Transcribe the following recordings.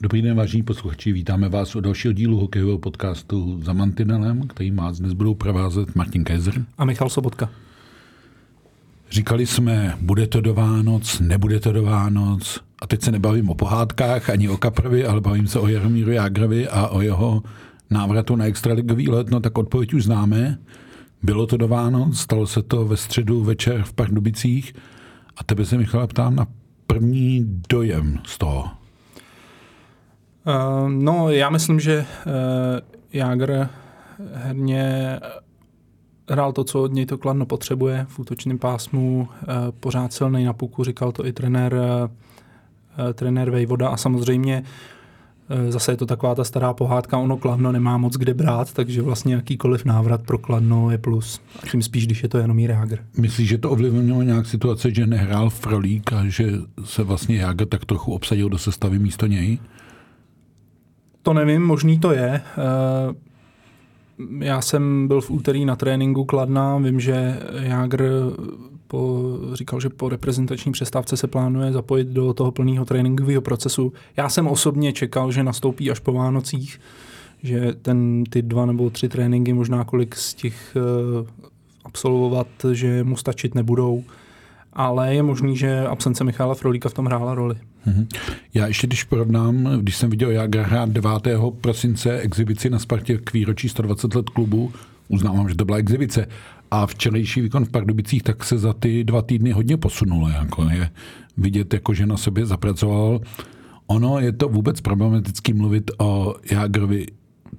Dobrý den, vážení posluchači, vítáme vás u dalšího dílu hokejového podcastu za Mantinelem, který vás dnes budou provázet Martin Kaiser a Michal Sobotka. Říkali jsme, bude to do Vánoc, nebude to do Vánoc. A teď se nebavím o pohádkách ani o Kaprovi, ale bavím se o Jaromíru Jágrovi a o jeho návratu na extraligový let. No tak odpověď už známe. Bylo to do Vánoc, stalo se to ve středu večer v Pardubicích. A tebe se, Michal, ptám na první dojem z toho. Uh, no, já myslím, že uh, herně hrál to, co od něj to Kladno potřebuje v útočném pásmu, uh, pořád silný na puku, říkal to i trenér, uh, trenér Vejvoda a samozřejmě Zase je to taková ta stará pohádka, ono Kladno nemá moc kde brát, takže vlastně jakýkoliv návrat pro Kladno je plus. A tím spíš, když je to jenom Jágr. Myslíš, že to ovlivnilo nějak situace, že nehrál Frolík a že se vlastně Jágr tak trochu obsadil do sestavy místo něj? To nevím, možný to je. Eh, já jsem byl v úterý na tréninku Kladna, vím, že Jágr po, říkal, že po reprezentační přestávce se plánuje zapojit do toho plného tréninkového procesu. Já jsem osobně čekal, že nastoupí až po Vánocích, že ten, ty dva nebo tři tréninky, možná kolik z těch uh, absolvovat, že mu stačit nebudou. Ale je možný, že absence Michala Frolíka v tom hrála roli. Mm-hmm. Já ještě když porovnám, když jsem viděl jak hrát 9. prosince exibici na Spartě k výročí 120 let klubu, uznávám, že to byla exibice, a včerejší výkon v Pardubicích, tak se za ty dva týdny hodně posunulo. Jako je vidět, jako že na sobě zapracoval. Ono je to vůbec problematický mluvit o Jágrovi.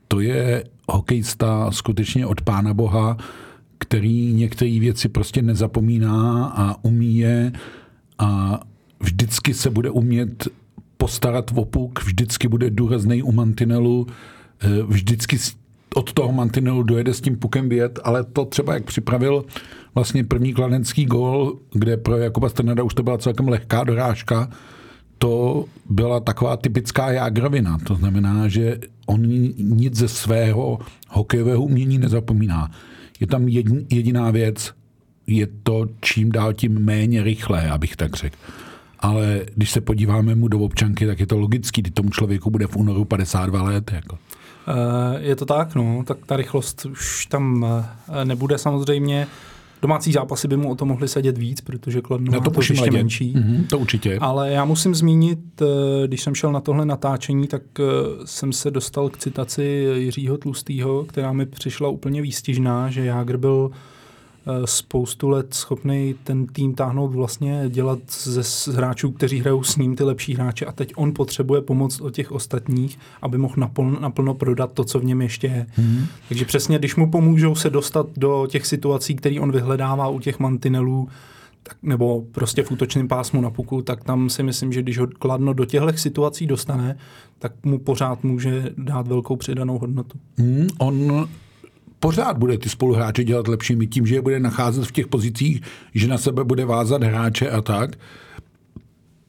To je hokejista skutečně od Pána Boha, který některé věci prostě nezapomíná a umí je a vždycky se bude umět postarat o puk, vždycky bude důrazný u mantinelu, eh, vždycky od toho mantinelu dojede s tím pukem vět, ale to třeba jak připravil vlastně první kladenský gol, kde pro Jakuba Strnada už to byla celkem lehká dorážka, to byla taková typická jágrovina. To znamená, že on nic ze svého hokejového umění nezapomíná. Je tam jediná věc, je to čím dál tím méně rychlé, abych tak řekl. Ale když se podíváme mu do občanky, tak je to logický, kdy tomu člověku bude v únoru 52 let. Jako. Eh, je to tak, no, tak ta rychlost už tam eh, nebude samozřejmě. Domácí zápasy by mu o to mohli sedět víc, protože Kladno má to ještě menší. Mm-hmm, to určitě. Ale já musím zmínit, eh, když jsem šel na tohle natáčení, tak jsem se dostal k citaci Jiřího Tlustýho, která mi přišla úplně výstižná, že Jágr byl Eh, spoustu let schopný ten tým táhnout vlastně, dělat ze hráčů, kteří hrajou s ním ty lepší hráče a teď on potřebuje pomoc od těch ostatních, aby mohl naplno, naplno prodat to, co v něm ještě je. Hmm. Takže přesně, když mu pomůžou se dostat do těch situací, které on vyhledává u těch mantinelů, tak, nebo prostě v útočném pásmu na puku, tak tam si myslím, že když ho kladno do těchto situací dostane, tak mu pořád může dát velkou přidanou hodnotu. Hmm, on pořád bude ty spoluhráče dělat lepšími tím, že je bude nacházet v těch pozicích, že na sebe bude vázat hráče a tak.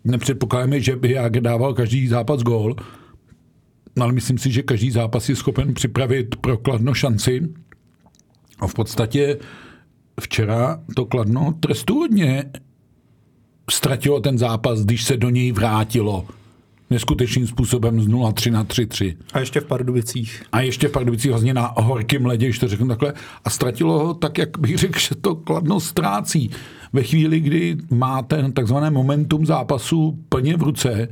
Nepředpokládáme, že by jak dával každý zápas gól, ale myslím si, že každý zápas je schopen připravit pro Kladno šanci. A v podstatě včera to Kladno trestuhodně ztratilo ten zápas, když se do něj vrátilo neskutečným způsobem z 0-3 na 3-3. A ještě v Pardubicích. A ještě v Pardubicích vlastně na horkém ledě, když to řeknu takhle. A ztratilo ho tak, jak bych řekl, že to kladno ztrácí. Ve chvíli, kdy má ten takzvané momentum zápasu plně v ruce,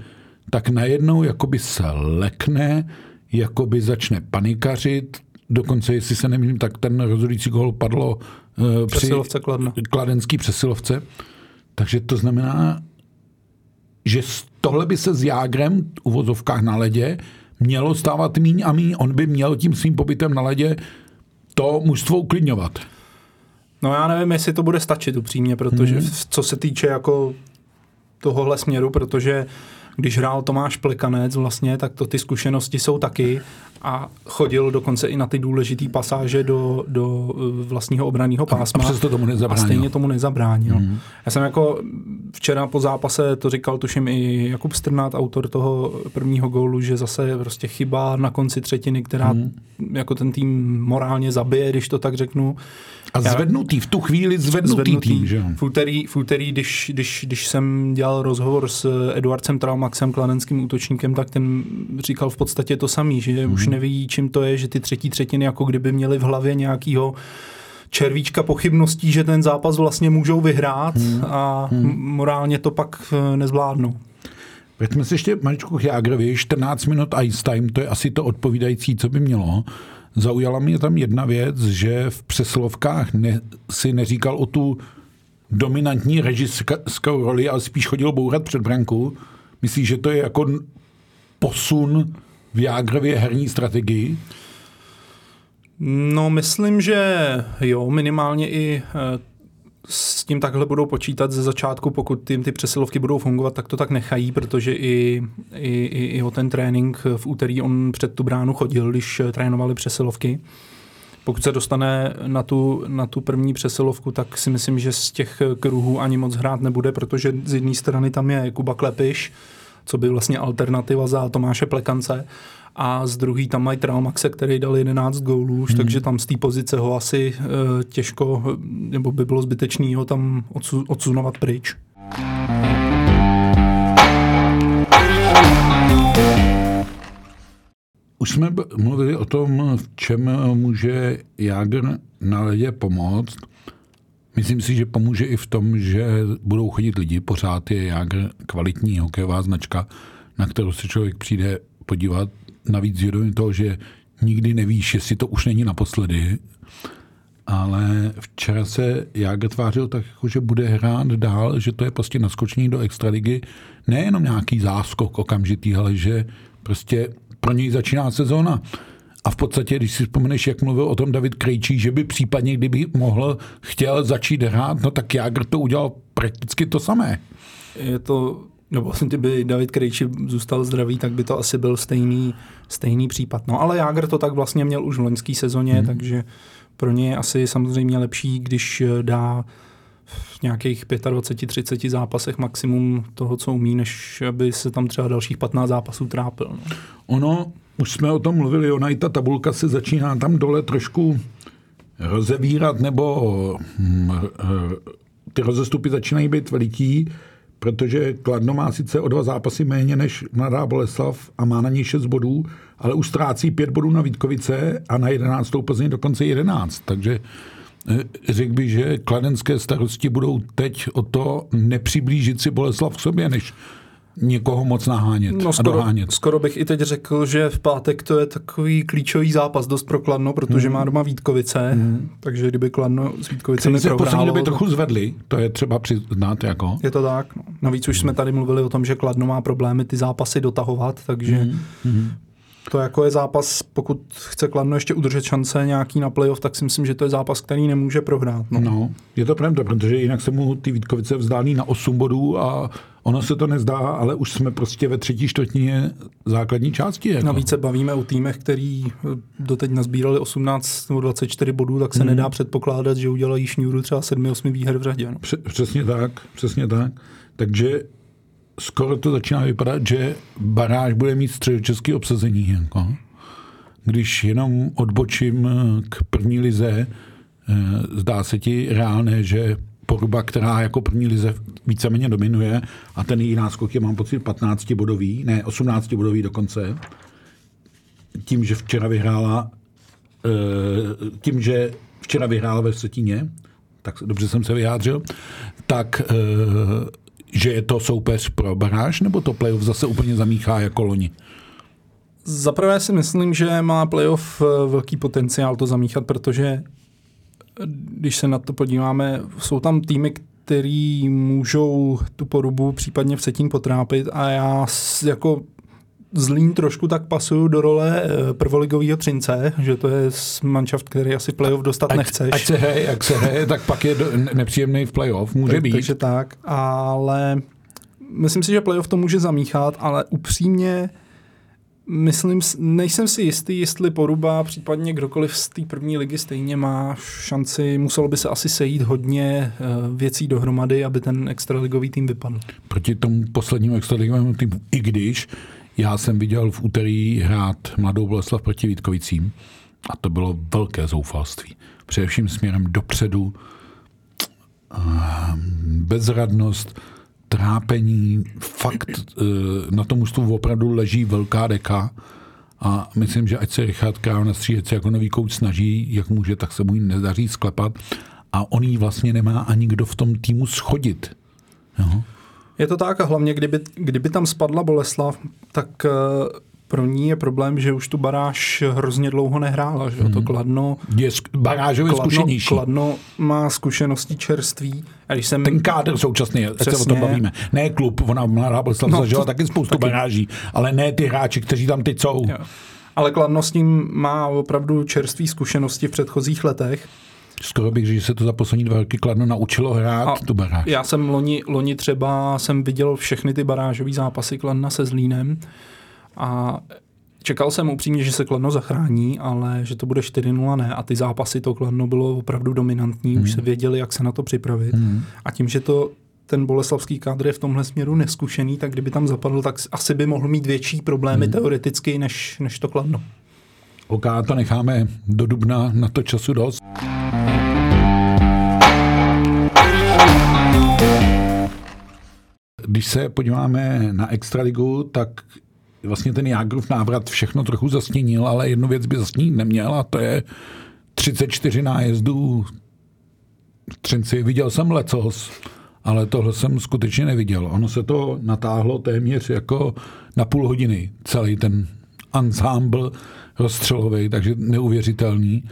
tak najednou jakoby se lekne, jakoby začne panikařit, dokonce, jestli se nemýlím, tak ten rozhodující gol padlo uh, při Kladno. kladenský přesilovce. Takže to znamená, že tohle by se s Jágrem v uvozovkách na ledě mělo stávat míň a míň. On by měl tím svým pobytem na ledě to mužstvo uklidňovat. No já nevím, jestli to bude stačit upřímně, protože hmm. co se týče jako tohohle směru, protože když hrál Tomáš Plekanec vlastně, tak to ty zkušenosti jsou taky a chodil dokonce i na ty důležité pasáže do, do eh, vlastního obraného pásma. A, to tomu nezabránil. A stejně tomu nezabránil. Mm. Já jsem jako včera po zápase to říkal tuším i Jakub Strnát, autor toho prvního gólu, že zase je prostě chyba na konci třetiny, která hmm. jako ten tým morálně zabije, když to tak řeknu. A zvednutý, v tu chvíli zvednutý, zvednutý tým, že V úterý, v úterý když, když, když jsem dělal rozhovor s Eduardcem Traumaxem, kladenským útočníkem, tak ten říkal v podstatě to samý, že hmm. už neví, čím to je, že ty třetí třetiny jako kdyby měly v hlavě nějakýho červíčka pochybností, že ten zápas vlastně můžou vyhrát hmm. a hmm. morálně to pak eh, nezvládnou. Vraťme se ještě maličku k Jágrovi, 14 minut ice time, to je asi to odpovídající, co by mělo. Zaujala mě tam jedna věc, že v přeslovkách ne, si neříkal o tu dominantní režiskou roli, ale spíš chodil bourat před branku. Myslíš, že to je jako posun v Jágrově herní strategii? No, myslím, že jo, minimálně i eh, s tím takhle budou počítat ze začátku, pokud jim ty přesilovky budou fungovat, tak to tak nechají, protože i, i, i, o ten trénink v úterý on před tu bránu chodil, když trénovali přesilovky. Pokud se dostane na tu, na tu první přesilovku, tak si myslím, že z těch kruhů ani moc hrát nebude, protože z jedné strany tam je Kuba Klepiš, co by vlastně alternativa za Tomáše Plekance a z druhý tam mají Traumaxe, který dal 11 gólů, hmm. takže tam z té pozice ho asi e, těžko, nebo by bylo zbytečný ho tam odsu, odsunovat pryč. Už jsme mluvili o tom, v čem může Jager na ledě pomoct. Myslím si, že pomůže i v tom, že budou chodit lidi. Pořád je Jager kvalitní hokejová značka, na kterou se člověk přijde podívat navíc vědomím toho, že nikdy nevíš, jestli to už není naposledy, ale včera se Jágr tvářil tak, jako, že bude hrát dál, že to je prostě naskočení do extraligy. Nejenom nějaký záskok okamžitý, ale že prostě pro něj začíná sezóna. A v podstatě, když si vzpomeneš, jak mluvil o tom David Krejčí, že by případně, kdyby mohl, chtěl začít hrát, no tak Jágr to udělal prakticky to samé. Je to nebo kdyby David Krejči zůstal zdravý, tak by to asi byl stejný, stejný případ. No ale Jágr to tak vlastně měl už v loňské sezóně, hmm. takže pro ně je asi samozřejmě lepší, když dá v nějakých 25-30 zápasech maximum toho, co umí, než aby se tam třeba dalších 15 zápasů trápil. No. Ono, už jsme o tom mluvili, ona i ta tabulka se začíná tam dole trošku rozevírat, nebo hm, ty rozestupy začínají být veliký protože Kladno má sice o dva zápasy méně než Mladá Boleslav a má na něj 6 bodů, ale už ztrácí 5 bodů na Vítkovice a na 11. Plzeň dokonce 11. Takže eh, řekl bych, že kladenské starosti budou teď o to nepřiblížit si Boleslav k sobě, než někoho moc nahánět no, skoro, a dohánět. Skoro bych i teď řekl, že v pátek to je takový klíčový zápas dost pro Kladno, protože mm. má doma Vítkovice, mm. takže kdyby Kladno s Vítkovicemi se prohrálo... by trochu zvedli, to je třeba přiznat. Jako. Je to tak. No. Navíc už jsme tady mluvili o tom, že Kladno má problémy ty zápasy dotahovat, takže mm. To jako je zápas, pokud chce Kladno ještě udržet šance nějaký na playoff, tak si myslím, že to je zápas, který nemůže prohrát. No, no je to pravda, protože jinak se mu ty Vítkovice vzdálí na 8 bodů a ono se to nezdá, ale už jsme prostě ve třetí čtvrtině základní části. Jako. Navíc se bavíme o týmech, který doteď nazbírali 18 nebo 24 bodů, tak se hmm. nedá předpokládat, že udělají šňůru třeba 7-8 výher v řadě. No. Přesně tak, přesně tak. Takže skoro to začíná vypadat, že baráž bude mít středočeský obsazení. Jako. Když jenom odbočím k první lize, eh, zdá se ti reálné, že Poruba, která jako první lize víceméně dominuje a ten její náskok je, mám pocit, 15 bodový, ne, 18 bodový dokonce, tím, že včera vyhrála eh, tím, že včera vyhrála ve Vsetíně, tak dobře jsem se vyjádřil, tak eh, že je to soupeř pro baráž, nebo to playoff zase úplně zamíchá jako loni? Zaprvé si myslím, že má playoff eh, velký potenciál to zamíchat, protože když se na to podíváme, jsou tam týmy, který můžou tu porubu případně v setín potrápit a já jako Zlín trošku tak pasuju do role eh, prvoligového třince, že to je manšaft, který asi playoff dostat ať, nechceš. Ať se hraje, jak se hraje, tak pak je do, nepříjemný v playoff, může tak, být. Takže tak, ale myslím si, že playoff to může zamíchat, ale upřímně Myslím, nejsem si jistý, jestli Poruba, případně kdokoliv z té první ligy stejně má šanci, muselo by se asi sejít hodně eh, věcí dohromady, aby ten extraligový tým vypadl. Proti tomu poslednímu extraligovému týmu, i když já jsem viděl v úterý hrát Mladou Boleslav proti Vítkovicím a to bylo velké zoufalství. Především směrem dopředu, eh, bezradnost, trápení, fakt eh, na tom ústu opravdu leží velká deka a myslím, že ať se Richard Král na střílece jako nový kouč snaží, jak může, tak se mu ji nedaří sklepat a on jí vlastně nemá ani kdo v tom týmu schodit. Jo? Je to tak a hlavně kdyby, kdyby tam spadla Boleslav, tak eh, pro ní je problém, že už tu baráž hrozně dlouho nehrála. Že? Hmm. To Kladno... Je barážově kladno, zkušenější. Kladno má zkušenosti čerství. A když jsem... Ten kádr současný, ať se o tom bavíme. Ne klub, ona mladá Boleslav no, zažila to, taky spoustu taky. baráží, ale ne ty hráči, kteří tam teď jsou. Jo. Ale Kladno s ním má opravdu čerství zkušenosti v předchozích letech. Skoro bych, že se to za poslední dva roky Kladno naučilo hrát a tu baráž. Já jsem loni, loni třeba jsem viděl všechny ty barážové zápasy Kladna se Zlínem a čekal jsem upřímně, že se Kladno zachrání, ale že to bude 4-0 ne a ty zápasy to Kladno bylo opravdu dominantní, hmm. už se věděli, jak se na to připravit hmm. a tím, že to ten boleslavský kádr je v tomhle směru neskušený, tak kdyby tam zapadl, tak asi by mohl mít větší problémy hmm. teoreticky, než, než to Kladno. OK, to necháme do dubna na to času dost. Když se podíváme na Extraligu, tak vlastně ten Jágrův návrat všechno trochu zasněnil, ale jednu věc by zasnít neměl a to je 34 nájezdů v Třinci. Viděl jsem lecos, ale tohle jsem skutečně neviděl. Ono se to natáhlo téměř jako na půl hodiny, celý ten ensemble rozstřelový, takže neuvěřitelný.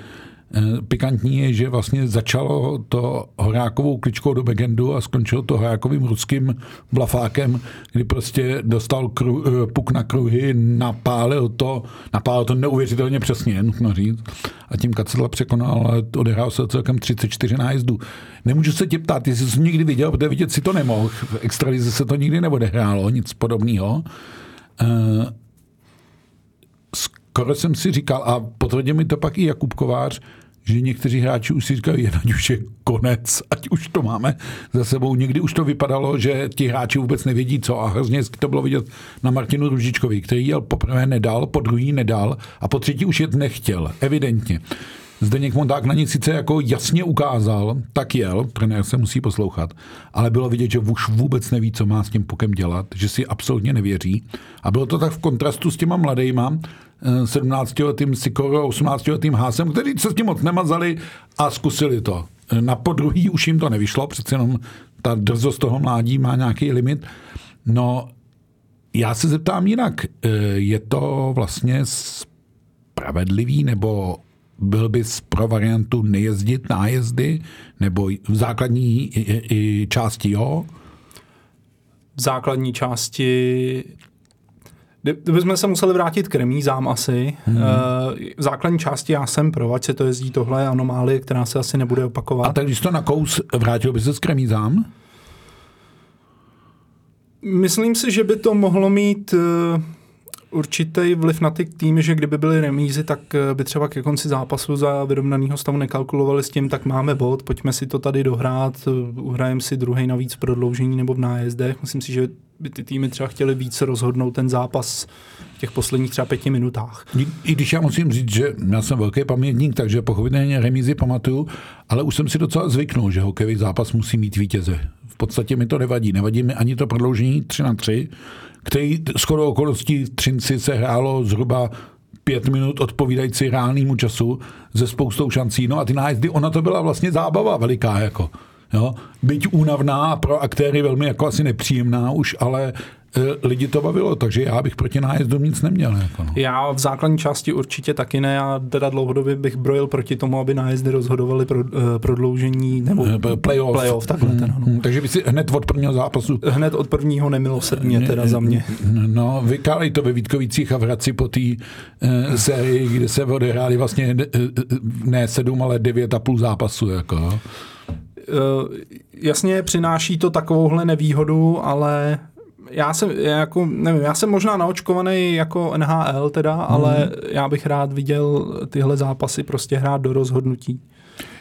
Eh, pikantní je, že vlastně začalo to Horákovou kličkou do backendu a skončilo to Horákovým ruským blafákem, kdy prostě dostal kru, eh, puk na kruhy, napálil to, napálil to neuvěřitelně přesně, nutno říct. A tím Kacedla překonal, ale odehrál se celkem 34 nájezdů. Nemůžu se tě ptát, jestli jsi někdy viděl, protože vidět si to nemohl. V extralize se to nikdy neodehrálo, nic podobného. Uh, skoro jsem si říkal, a potvrdil mi to pak i Jakub Kovář, že někteří hráči už si říkají, ať už je konec, ať už to máme za sebou. Někdy už to vypadalo, že ti hráči vůbec nevědí co a hrozně to bylo vidět na Martinu Ružičkovi, který jel poprvé nedal, po druhý nedal a po třetí už jet nechtěl, evidentně. Zdeněk Monták na ní sice jako jasně ukázal, tak jel, trenér se musí poslouchat, ale bylo vidět, že už vůbec neví, co má s tím pokem dělat, že si absolutně nevěří. A bylo to tak v kontrastu s těma mladejma, 17-letým Sikoro, 18-letým Hásem, kteří se s tím moc nemazali a zkusili to. Na podruhý už jim to nevyšlo, přece jenom ta drzost toho mládí má nějaký limit. No, já se zeptám jinak. Eh, je to vlastně spravedlivý nebo byl bys pro variantu nejezdit nájezdy nebo v základní i, i části jo? V základní části Kdybychom se museli vrátit k remízám asi. Hmm. V základní části já jsem pro, ať se to jezdí tohle anomálie, která se asi nebude opakovat. A tak když to na kous, vrátil by se k remízám? Myslím si, že by to mohlo mít eh, určitý vliv na ty týmy, že kdyby byly remízy, tak eh, by třeba ke konci zápasu za vyrovnaného stavu nekalkulovali s tím, tak máme bod, pojďme si to tady dohrát, eh, uhrajeme si druhý navíc v prodloužení nebo v nájezdech. Myslím si, že by ty týmy třeba chtěli víc rozhodnout ten zápas v těch posledních třeba pěti minutách. I, I když já musím říct, že já jsem velký pamětník, takže pochopitelně remízy pamatuju, ale už jsem si docela zvyknul, že hokejový zápas musí mít vítěze. V podstatě mi to nevadí. Nevadí mi ani to prodloužení 3 na 3, který shodou okolností Třinci se hrálo zhruba pět minut odpovídající reálnému času ze spoustou šancí. No a ty nájezdy, ona to byla vlastně zábava veliká. Jako. Jo? Byť únavná pro aktéry velmi jako asi nepříjemná už, ale lidi to bavilo, takže já bych proti nájezdům nic neměl. Jako no. Já v základní části určitě taky ne, já teda dlouhodobě bych brojil proti tomu, aby nájezdy rozhodovaly pro, uh, prodloužení nebo e, playoff. playoff takhle hmm, teda, no. Hmm, takže by si hned od prvního zápasu... Hned od prvního nemilosrdně teda za mě. No, vykálej to ve Vítkovicích a v Hradci po té uh, sérii, kde se odehráli vlastně uh, ne sedm, ale devět a půl zápasu. Jako. Eh, jasně přináší to takovouhle nevýhodu, ale já jsem, jako, nevím, já jsem možná naočkovaný jako NHL teda, hmm. ale já bych rád viděl tyhle zápasy prostě hrát do rozhodnutí.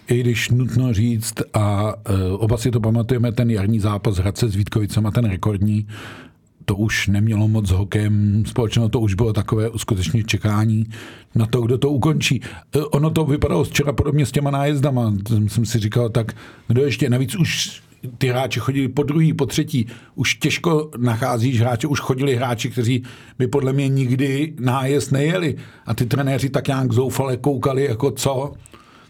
I když nutno říct, a uh, oba si to pamatujeme, ten jarní zápas Hradce s Vítkovicama, ten rekordní, to už nemělo moc s hokejem společného, to už bylo takové skutečně čekání na to, kdo to ukončí. E, ono to vypadalo včera podobně s těma nájezdama. Jsem si říkal, tak kdo ještě, navíc už ty hráči chodili po druhý, po třetí. Už těžko nacházíš hráče, už chodili hráči, kteří by podle mě nikdy nájezd nejeli. A ty trenéři tak nějak zoufale koukali, jako co.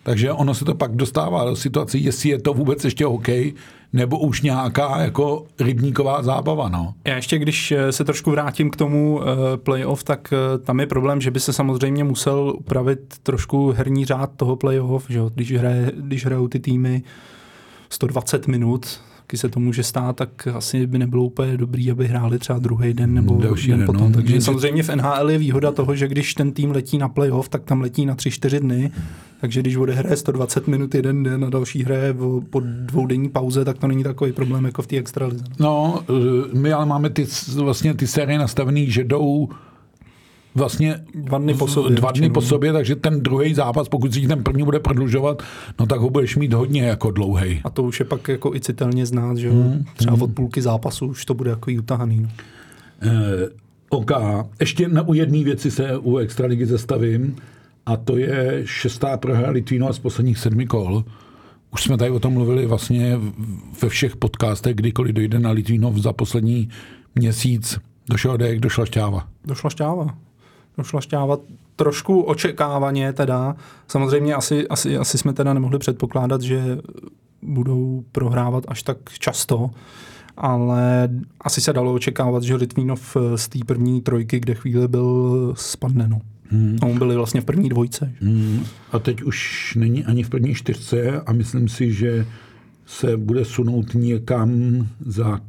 Takže ono se to pak dostává do situace, jestli je to vůbec ještě OK, nebo už nějaká jako rybníková zábava. No. Já ještě, když eh, se trošku vrátím k tomu uh, playoff, tak uh, tam je problém, že by se samozřejmě musel upravit trošku herní řád toho playoff, že když, hraje, když hrajou ty týmy 120 minut, taky se to může stát, tak asi by nebylo úplně dobrý, aby hráli třeba druhý den nebo Další den, den potom. No, Takže samozřejmě v NHL je výhoda toho, že když ten tým letí na playoff, tak tam letí na 3-4 dny. Takže když odehraje 120 minut jeden den a další hraje po dvoudenní pauze, tak to není takový problém jako v té extralize. No, eh, my ale máme ty, vlastně ty série nastavené, že jdou vlastně dva dny po sobě, dva dny po sobě takže ten druhý zápas, pokud si ten první bude prodlužovat, no tak ho budeš mít hodně jako dlouhý. A to už je pak jako i citelně znát, že hmm, třeba hmm. od půlky zápasu už to bude jako utahaný. No. Eh, OK, ještě na u jedné věci se u Extraligy zastavím a to je šestá prohra Litvínova z posledních sedmi kol. Už jsme tady o tom mluvili vlastně ve všech podcastech, kdykoliv dojde na Litvínov za poslední měsíc. Došel dek, došla šťáva. Došla šťáva došlašťávat trošku očekávaně teda. Samozřejmě asi, asi, asi jsme teda nemohli předpokládat, že budou prohrávat až tak často, ale asi se dalo očekávat, že Litvinov z té první trojky, kde chvíli byl, spadne. No. Hmm. A on byli vlastně v první dvojce. Hmm. A teď už není ani v první čtyřce a myslím si, že se bude sunout někam za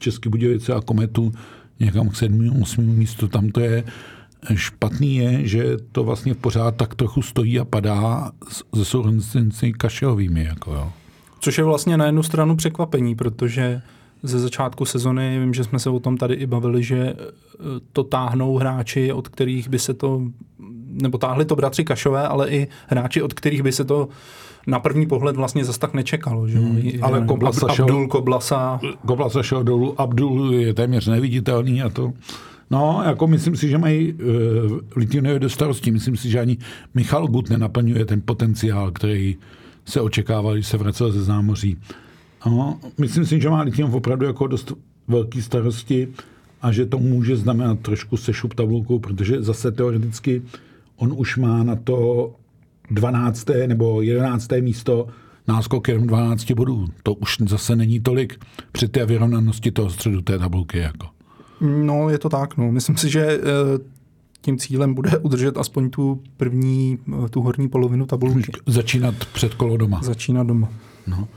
České Budějovice a Kometu někam k sedmému, osmému místu. Tam to je Špatný je, že to vlastně pořád tak trochu stojí a padá ze sourozenci Kašelovými. Jako jo. Což je vlastně na jednu stranu překvapení, protože ze začátku sezony, vím, že jsme se o tom tady i bavili, že e, to táhnou hráči, od kterých by se to, nebo táhli to bratři Kašové, ale i hráči, od kterých by se to na první pohled vlastně zase tak nečekalo. Že? Hmm, ale Koblasa Abdul Koblasa. Koblasa šel dolů, Abdul je téměř neviditelný a to... No, jako myslím si, že mají uh, Litvinové do starosti. Myslím si, že ani Michal Gut nenaplňuje ten potenciál, který se očekával, když se vracel ze zámoří. No, myslím si, že má Litvinov opravdu jako dost velký starosti a že to může znamenat trošku sešup tabulkou, protože zase teoreticky on už má na to 12. nebo 11. místo náskok jenom 12 bodů. To už zase není tolik při té vyrovnanosti toho středu té tabulky. Jako. No, je to tak. No. Myslím si, že eh, tím cílem bude udržet aspoň tu první, eh, tu horní polovinu tabulky. Začínat před kolo doma. Začínat doma. No.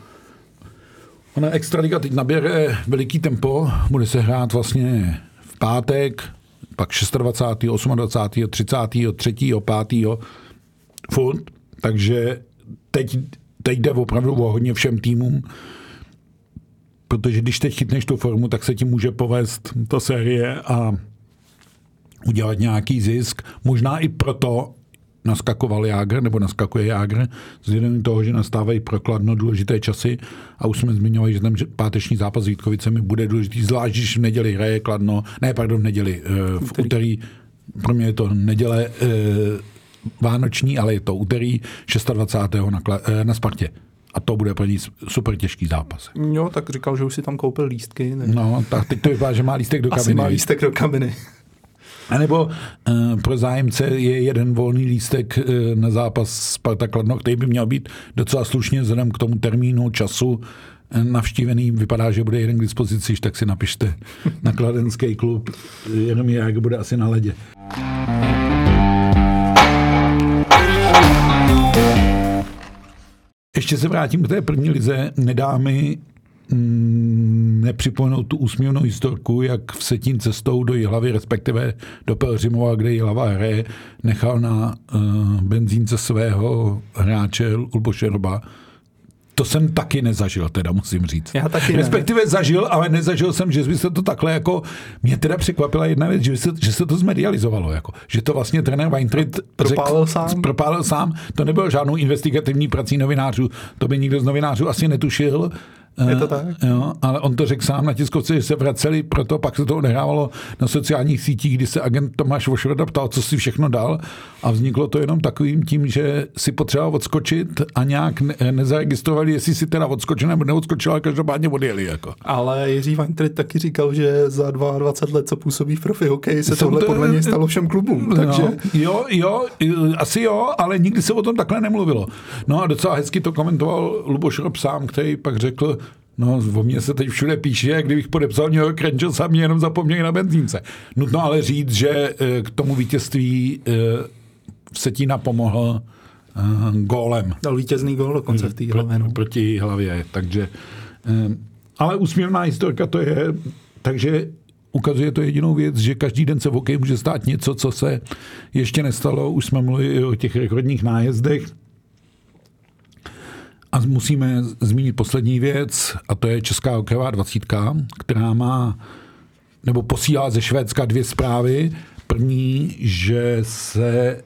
Ona Extraliga teď naběre veliký tempo, bude se hrát vlastně v pátek, pak 26., 28., 30., 3., 5. furt, takže teď, teď jde opravdu o hodně všem týmům protože když teď chytneš tu formu, tak se ti může povést ta série a udělat nějaký zisk. Možná i proto naskakoval Jágr, nebo naskakuje Jágr, vzhledem toho, že nastávají prokladno důležité časy a už jsme zmiňovali, že ten páteční zápas s Vítkovicemi bude důležitý, zvlášť když v neděli hraje Kladno, ne, pardon, v neděli, eh, v úterý, pro mě je to neděle eh, vánoční, ale je to úterý 26. na, eh, na Spartě. A to bude pro ní super těžký zápas. Jo, tak říkal, že už si tam koupil lístky. Ne? No, tak teď to vypadá, že má lístek do kabiny. Asi má lístek do kabiny. A nebo uh, pro zájemce je jeden volný lístek uh, na zápas Sparta Kladno, který by měl být docela slušně vzhledem k tomu termínu, času uh, navštívený. Vypadá, že bude jeden k dispozici, tak si napište na kladenský klub. Jenom jak bude asi na ledě. Ještě se vrátím k té první lize. Nedá mi mm, nepřipomenout tu úsměvnou historku, jak v Setín cestou do Jihlavy, respektive do Pelřimova, kde Jihlava hraje, nechal na uh, benzínce svého hráče Ulboše Roba to jsem taky nezažil, teda musím říct. Já taky ne. Respektive zažil, ale nezažil jsem, že by se to takhle jako... Mě teda překvapila jedna věc, že se, že se to zmedializovalo, jako, že to vlastně trenér Weintritt propálil sám. Propálil sám. To nebylo žádnou investigativní prací novinářů, to by nikdo z novinářů asi netušil. Je to tak? Jo, ale on to řekl sám na tiskovce, že se vraceli, proto pak se to odehrávalo na sociálních sítích, kdy se agent Tomáš Vošroda ptal, co si všechno dal a vzniklo to jenom takovým tím, že si potřeboval odskočit a nějak ne- nezaregistrovali, jestli si teda odskočil nebo neodskočil, ale každopádně odjeli. Jako. Ale Jiří Weintritt taky říkal, že za 22 let, co působí v profi hokeji, se Jsou tohle to- podle něj stalo všem klubům. Takže No, jo, jo, asi jo, ale nikdy se o tom takhle nemluvilo. No a docela hezky to komentoval Luboš Rob sám, který pak řekl, No, o mně se teď všude píše, jak kdybych podepsal New York Rangers a mě jenom zapomněli na benzínce. Nutno ale říct, že eh, k tomu vítězství eh, Vsetína pomohl eh, gólem dal vítězný gól dokonce v té pro, hlavě. No. proti hlavě. Takže, ale úsměvná historka to je, takže ukazuje to jedinou věc, že každý den se v hokeji může stát něco, co se ještě nestalo. Už jsme mluvili o těch rekordních nájezdech. A musíme zmínit poslední věc, a to je Česká hokejová dvacítka, která má, nebo posílá ze Švédska dvě zprávy. První, že se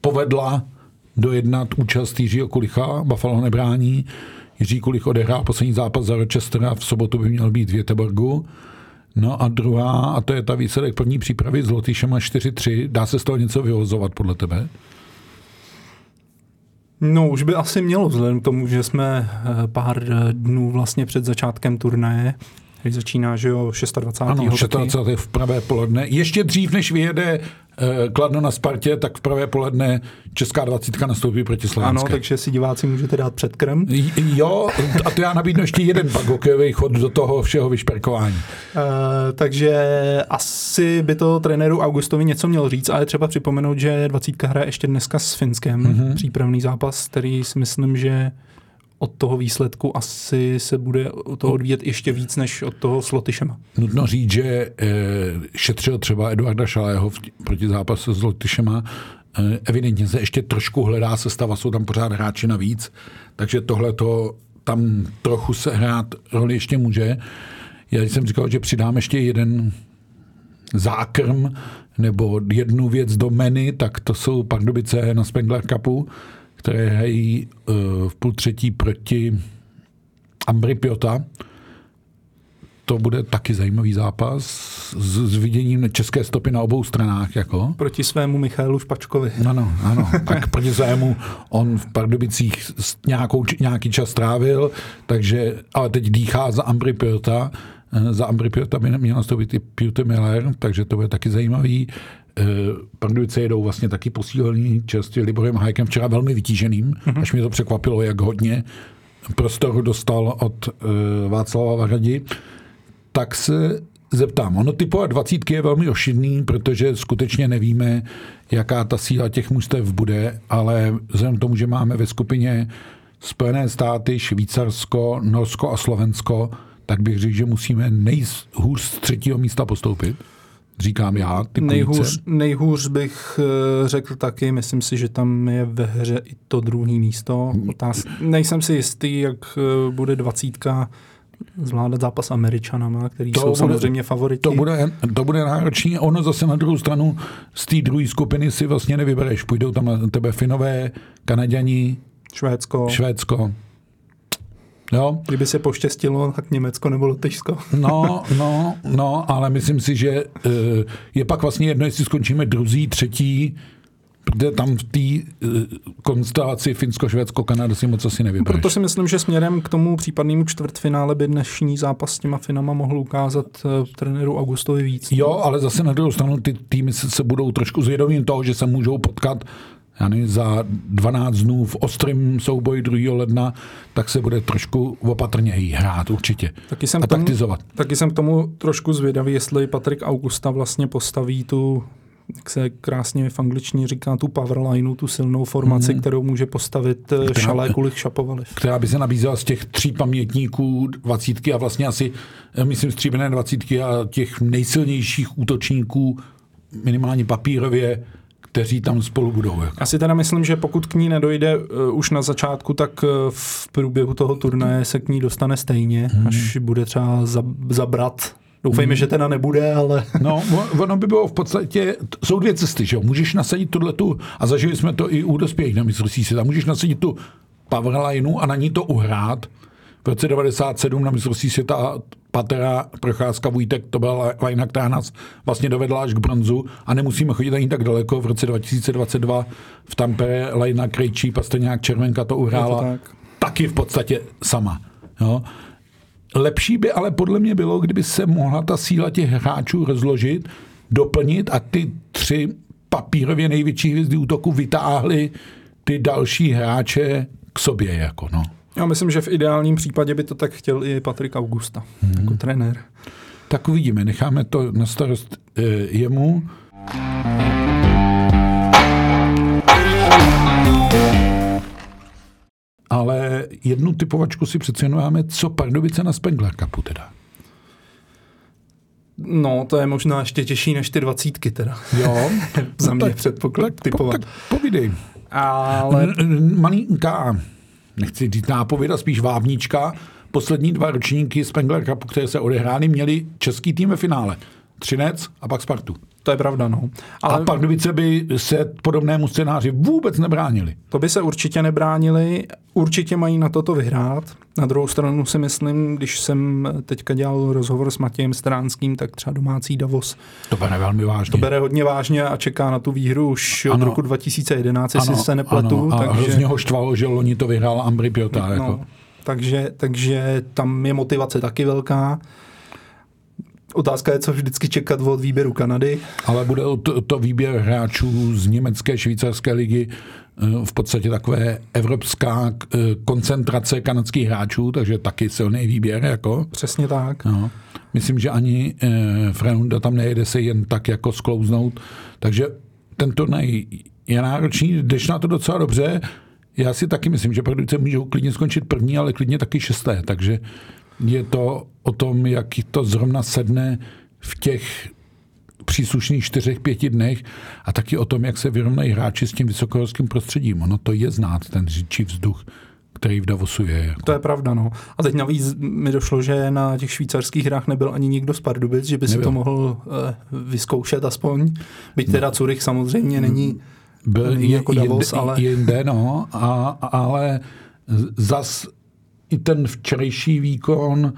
povedla dojednat účast Jiřího Kulicha, Buffalo nebrání. Jiří Kulich odehrál poslední zápas za Rochester a v sobotu by měl být v Göteborgu. No a druhá, a to je ta výsledek první přípravy s Lotyšem 4-3. Dá se z toho něco vyhozovat podle tebe? No, už by asi mělo, vzhledem k tomu, že jsme eh, pár eh, dnů vlastně před začátkem turnaje, který začíná, že jo, 26. Ano, taky. 26. v pravé poledne. Ještě dřív, než vyjede eh, Kladno na Spartě, tak v pravé poledne Česká dvacítka nastoupí proti Ano, Slovenské. takže si diváci můžete dát předkrm. Jo, a to já nabídnu ještě jeden pak hokejový chod do toho všeho vyšperkování. Uh, takže asi by to trenéru Augustovi něco měl říct, ale třeba připomenout, že 20 hraje ještě dneska s Finskem, Mhm. mm-hmm. přípravný zápas, který si myslím, že od toho výsledku asi se bude toho odvíjet ještě víc než od toho s Lotyšema. Nutno říct, že eh, šetřil třeba Eduarda Šalého proti zápasu s Lotyšema. Eh, evidentně se ještě trošku hledá sestava, jsou tam pořád hráči navíc, takže tohle to tam trochu se hrát roli ještě může. Já jsem říkal, že přidám ještě jeden zákrm nebo jednu věc do menu, tak to jsou Pardubice na Spengler Cupu, které hrají uh, v půl třetí proti Ambry Piota. To bude taky zajímavý zápas s, s viděním české stopy na obou stranách. Jako. Proti svému Michailu Špačkovi. Ano, ano. Tak proti zájmu on v Pardubicích nějakou, nějaký čas strávil, takže, ale teď dýchá za Ambry Piota. Eh, Za Ambry Piota by měl nastoupit i Peter Miller, takže to bude taky zajímavý. Eh, Pardubice jedou vlastně taky posílený čerstvě Liborem Hajkem, včera velmi vytíženým, mm-hmm. až mě to překvapilo, jak hodně prostoru dostal od uh, Václava Varadi. Tak se zeptám, ono typovat dvacítky je velmi ošidný, protože skutečně nevíme, jaká ta síla těch mužstev bude, ale vzhledem k tomu, že máme ve skupině Spojené státy, Švýcarsko, Norsko a Slovensko, tak bych řekl, že musíme nejhůř z třetího místa postoupit. Říkám já, ty Nejhůř, nejhůř bych eh, řekl taky, myslím si, že tam je ve hře i to druhé místo. Otáz... Nejsem si jistý, jak eh, bude dvacítka zvládat zápas Američanama, který To jsou bude- samozřejmě favoriti. To bude, to bude náročný. Ono zase na druhou stranu z té druhé skupiny si vlastně nevybereš. Půjdou tam na tebe Finové, Kanaděni, Švédsko. Švédsko. Jo, Kdyby se poštěstilo, tak Německo nebo Lotyšsko. no, no, no, ale myslím si, že eh, je pak vlastně jedno, jestli skončíme druzí, třetí, protože tam v té eh, konstelaci Finsko, Švédsko, Kanada si moc asi nevybereš. Proto si myslím, že směrem k tomu případnému čtvrtfinále by dnešní zápas s těma Finama mohl ukázat uh, trenéru Augustovi víc. Jo, ale zase na druhou stranu ty týmy se, se budou trošku zvědomím toho, že se můžou potkat já nevím, za 12 dnů v ostrém souboji 2. ledna, tak se bude trošku opatrněji hrát určitě. Taky jsem, A tomu, taktizovat. taky jsem k tomu trošku zvědavý, jestli Patrik Augusta vlastně postaví tu, jak se krásně v angličtině říká, tu powerlineu, tu silnou formaci, Mhm. kterou může postavit eh, Která- Šalé, Kulich, Šapovaliv. která by se nabízela z těch tří pamětníků dvacítky a vlastně asi, eh, myslím, stříbrné dvacítky a těch nejsilnějších útočníků minimálně papírově kteří tam spolu budou. Jako. Já si teda myslím, že pokud k ní nedojde uh, už na začátku, tak uh, v průběhu toho turnaje se k ní dostane stejně, hmm. až bude třeba zabrat Doufejme, hmm. že teda nebude, ale... No, ono by bylo v podstatě, jsou dvě cesty, že jo. Můžeš nasadit tuhle tu, a zažili jsme to i u dospělých na mistrovství světa, můžeš nasadit tu powerlineu a na ní to uhrát. V roce 97 na mistrovství světa Patera, Procházka, Vujtek, to byla lajna, která nás vlastně dovedla až k bronzu a nemusíme chodit ani tak daleko. V roce 2022 v Tampere lajna Krejčí, Pastrňák, Červenka to uhrála to tak. taky v podstatě sama. Jo. Lepší by ale podle mě bylo, kdyby se mohla ta síla těch hráčů rozložit, doplnit a ty tři papírově největší hvězdy útoku vytáhly ty další hráče k sobě. Jako no. Já myslím, že v ideálním případě by to tak chtěl i Patrik Augusta hmm. jako trenér. Tak uvidíme, necháme to na starost e, jemu. Ale jednu typovačku si přece jenom máme, co Pardubice na Spengler Cupu teda. No, to je možná ještě těžší než ty dvacítky teda. Jo. Za no mě tak, předpoklad tak, typovat. Tak povídej. Ale... Malinká nechci říct nápověda, spíš vábnička. Poslední dva ročníky Spengler Cupu, které se odehrály, měli český tým ve finále. Třinec a pak Spartu. To je pravda, no. Ale... A Pardubice by se podobnému scénáři vůbec nebránili. To by se určitě nebránili. Určitě mají na toto vyhrát. Na druhou stranu si myslím, když jsem teďka dělal rozhovor s Matějem Stránským, tak třeba domácí Davos. To bere velmi vážně. To bere hodně vážně a čeká na tu výhru už ano. od roku 2011, jestli se nepletu. Ano. A takže... hrozně ho štvalo, že loni to vyhrál Ambry Piota. No, jako. takže, takže tam je motivace taky velká. Otázka je, co vždycky čekat od výběru Kanady. Ale bude to, to výběr hráčů z německé, švýcarské ligy eh, v podstatě takové evropská eh, koncentrace kanadských hráčů, takže taky silný výběr. Jako. Přesně tak. No. Myslím, že ani eh, Frenda tam nejede se jen tak jako sklouznout. Takže ten turnaj je náročný, jdeš na to docela dobře. Já si taky myslím, že Pardubice můžou klidně skončit první, ale klidně taky šesté. Takže je to o tom, jak to zrovna sedne v těch příslušných čtyřech, pěti dnech a taky o tom, jak se vyrovnají hráči s tím vysokohorským prostředím. Ono to je znát, ten říčí vzduch, který v Davosu je. Jako. To je pravda, no. A teď navíc mi došlo, že na těch švýcarských hrách nebyl ani nikdo z Pardubic, že by nebyl. si to mohl uh, vyzkoušet aspoň. Byť teda Curych samozřejmě není, byl není jako Davos, jinde, ale... Jinde, no, a, ale zas i ten včerejší výkon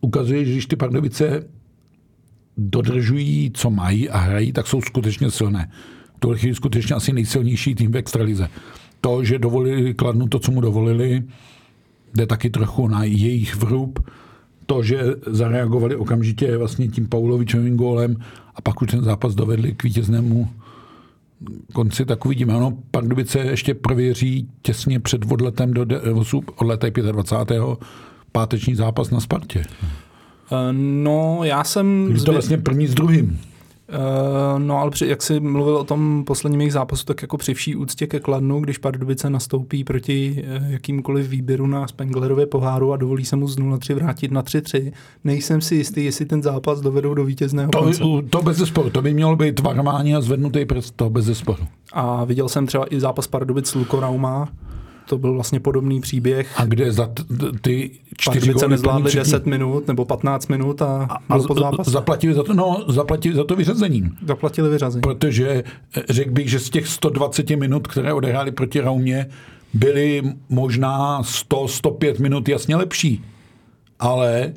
ukazuje, že když ty Pardubice dodržují, co mají a hrají, tak jsou skutečně silné. To je skutečně asi nejsilnější tým v extralize. To, že dovolili Kladnu to, co mu dovolili, jde taky trochu na jejich vrub. To, že zareagovali okamžitě vlastně tím Paulovičovým gólem a pak už ten zápas dovedli k vítěznému konci, tak uvidíme. Ano, Pardubice ještě prověří těsně před odletem do odleté 25. páteční zápas na Spartě. Eh, no, já jsem... Je to vlastně první s druhým. Uh, no ale při, jak jsi mluvil o tom posledním jejich zápasu, tak jako při vší úctě ke Kladnu, když Pardubice nastoupí proti uh, jakýmkoliv výběru na Spenglerově poháru a dovolí se mu z 0-3 vrátit na 3-3, nejsem si jistý, jestli ten zápas dovedou do vítězného to, konce. To bez zesporu, to by mělo být varmání a zvednutý prst, to bez zesporu. A viděl jsem třeba i zápas Pardubic s Lukorauma, to byl vlastně podobný příběh. A kde za ty čtyři góly nezvládli 10 minut nebo 15 minut a, a, a zápas. Zaplatili za to, no, zaplatili za to vyřazením. Zaplatili vyřazení. Protože eh, řekl bych, že z těch 120 minut, které odehráli proti Raumě, byly možná 100-105 minut jasně lepší. Ale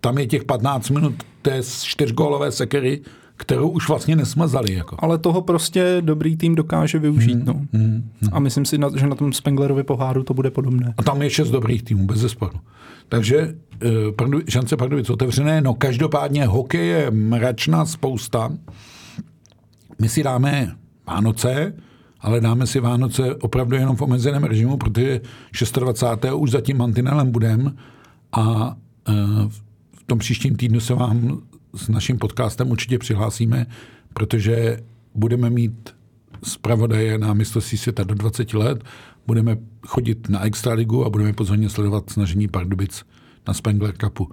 tam je těch 15 minut té čtyřgólové sekery, kterou už vlastně nesmazali. Jako. Ale toho prostě dobrý tým dokáže využít. Hmm, no. Hmm, hmm. A myslím si, že na tom Spenglerovi poháru to bude podobné. A tam je šest dobrých týmů, bez zesporu. Takže uh, šance Pardubic otevřené. No každopádně hokej je mračná spousta. My si dáme Vánoce, ale dáme si Vánoce opravdu jenom v omezeném režimu, protože 26. už za tím mantinelem budem a uh, v tom příštím týdnu se vám s naším podcastem určitě přihlásíme, protože budeme mít zpravodaje na mistrovství světa do 20 let, budeme chodit na Extraligu a budeme pozorně sledovat snažení Pardubic na Spengler Cupu.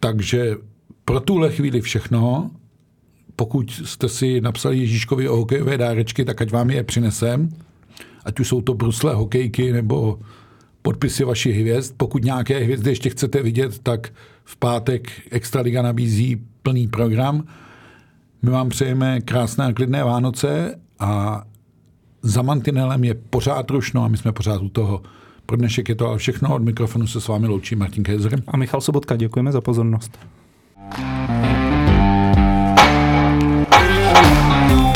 Takže pro tuhle chvíli všechno. pokud jste si napsali Ježíškovi o hokejové dárečky, tak ať vám je přinesem. Ať už jsou to brusle, hokejky nebo podpisy vašich hvězd. Pokud nějaké hvězdy ještě chcete vidět, tak v pátek Extraliga nabízí plný program. My vám přejeme krásné a klidné Vánoce a za mantinelem je pořád rušno a my jsme pořád u toho. Pro dnešek je to ale všechno. Od mikrofonu se s vámi loučí Martin Kézer. A Michal Sobotka, děkujeme za pozornost. thank you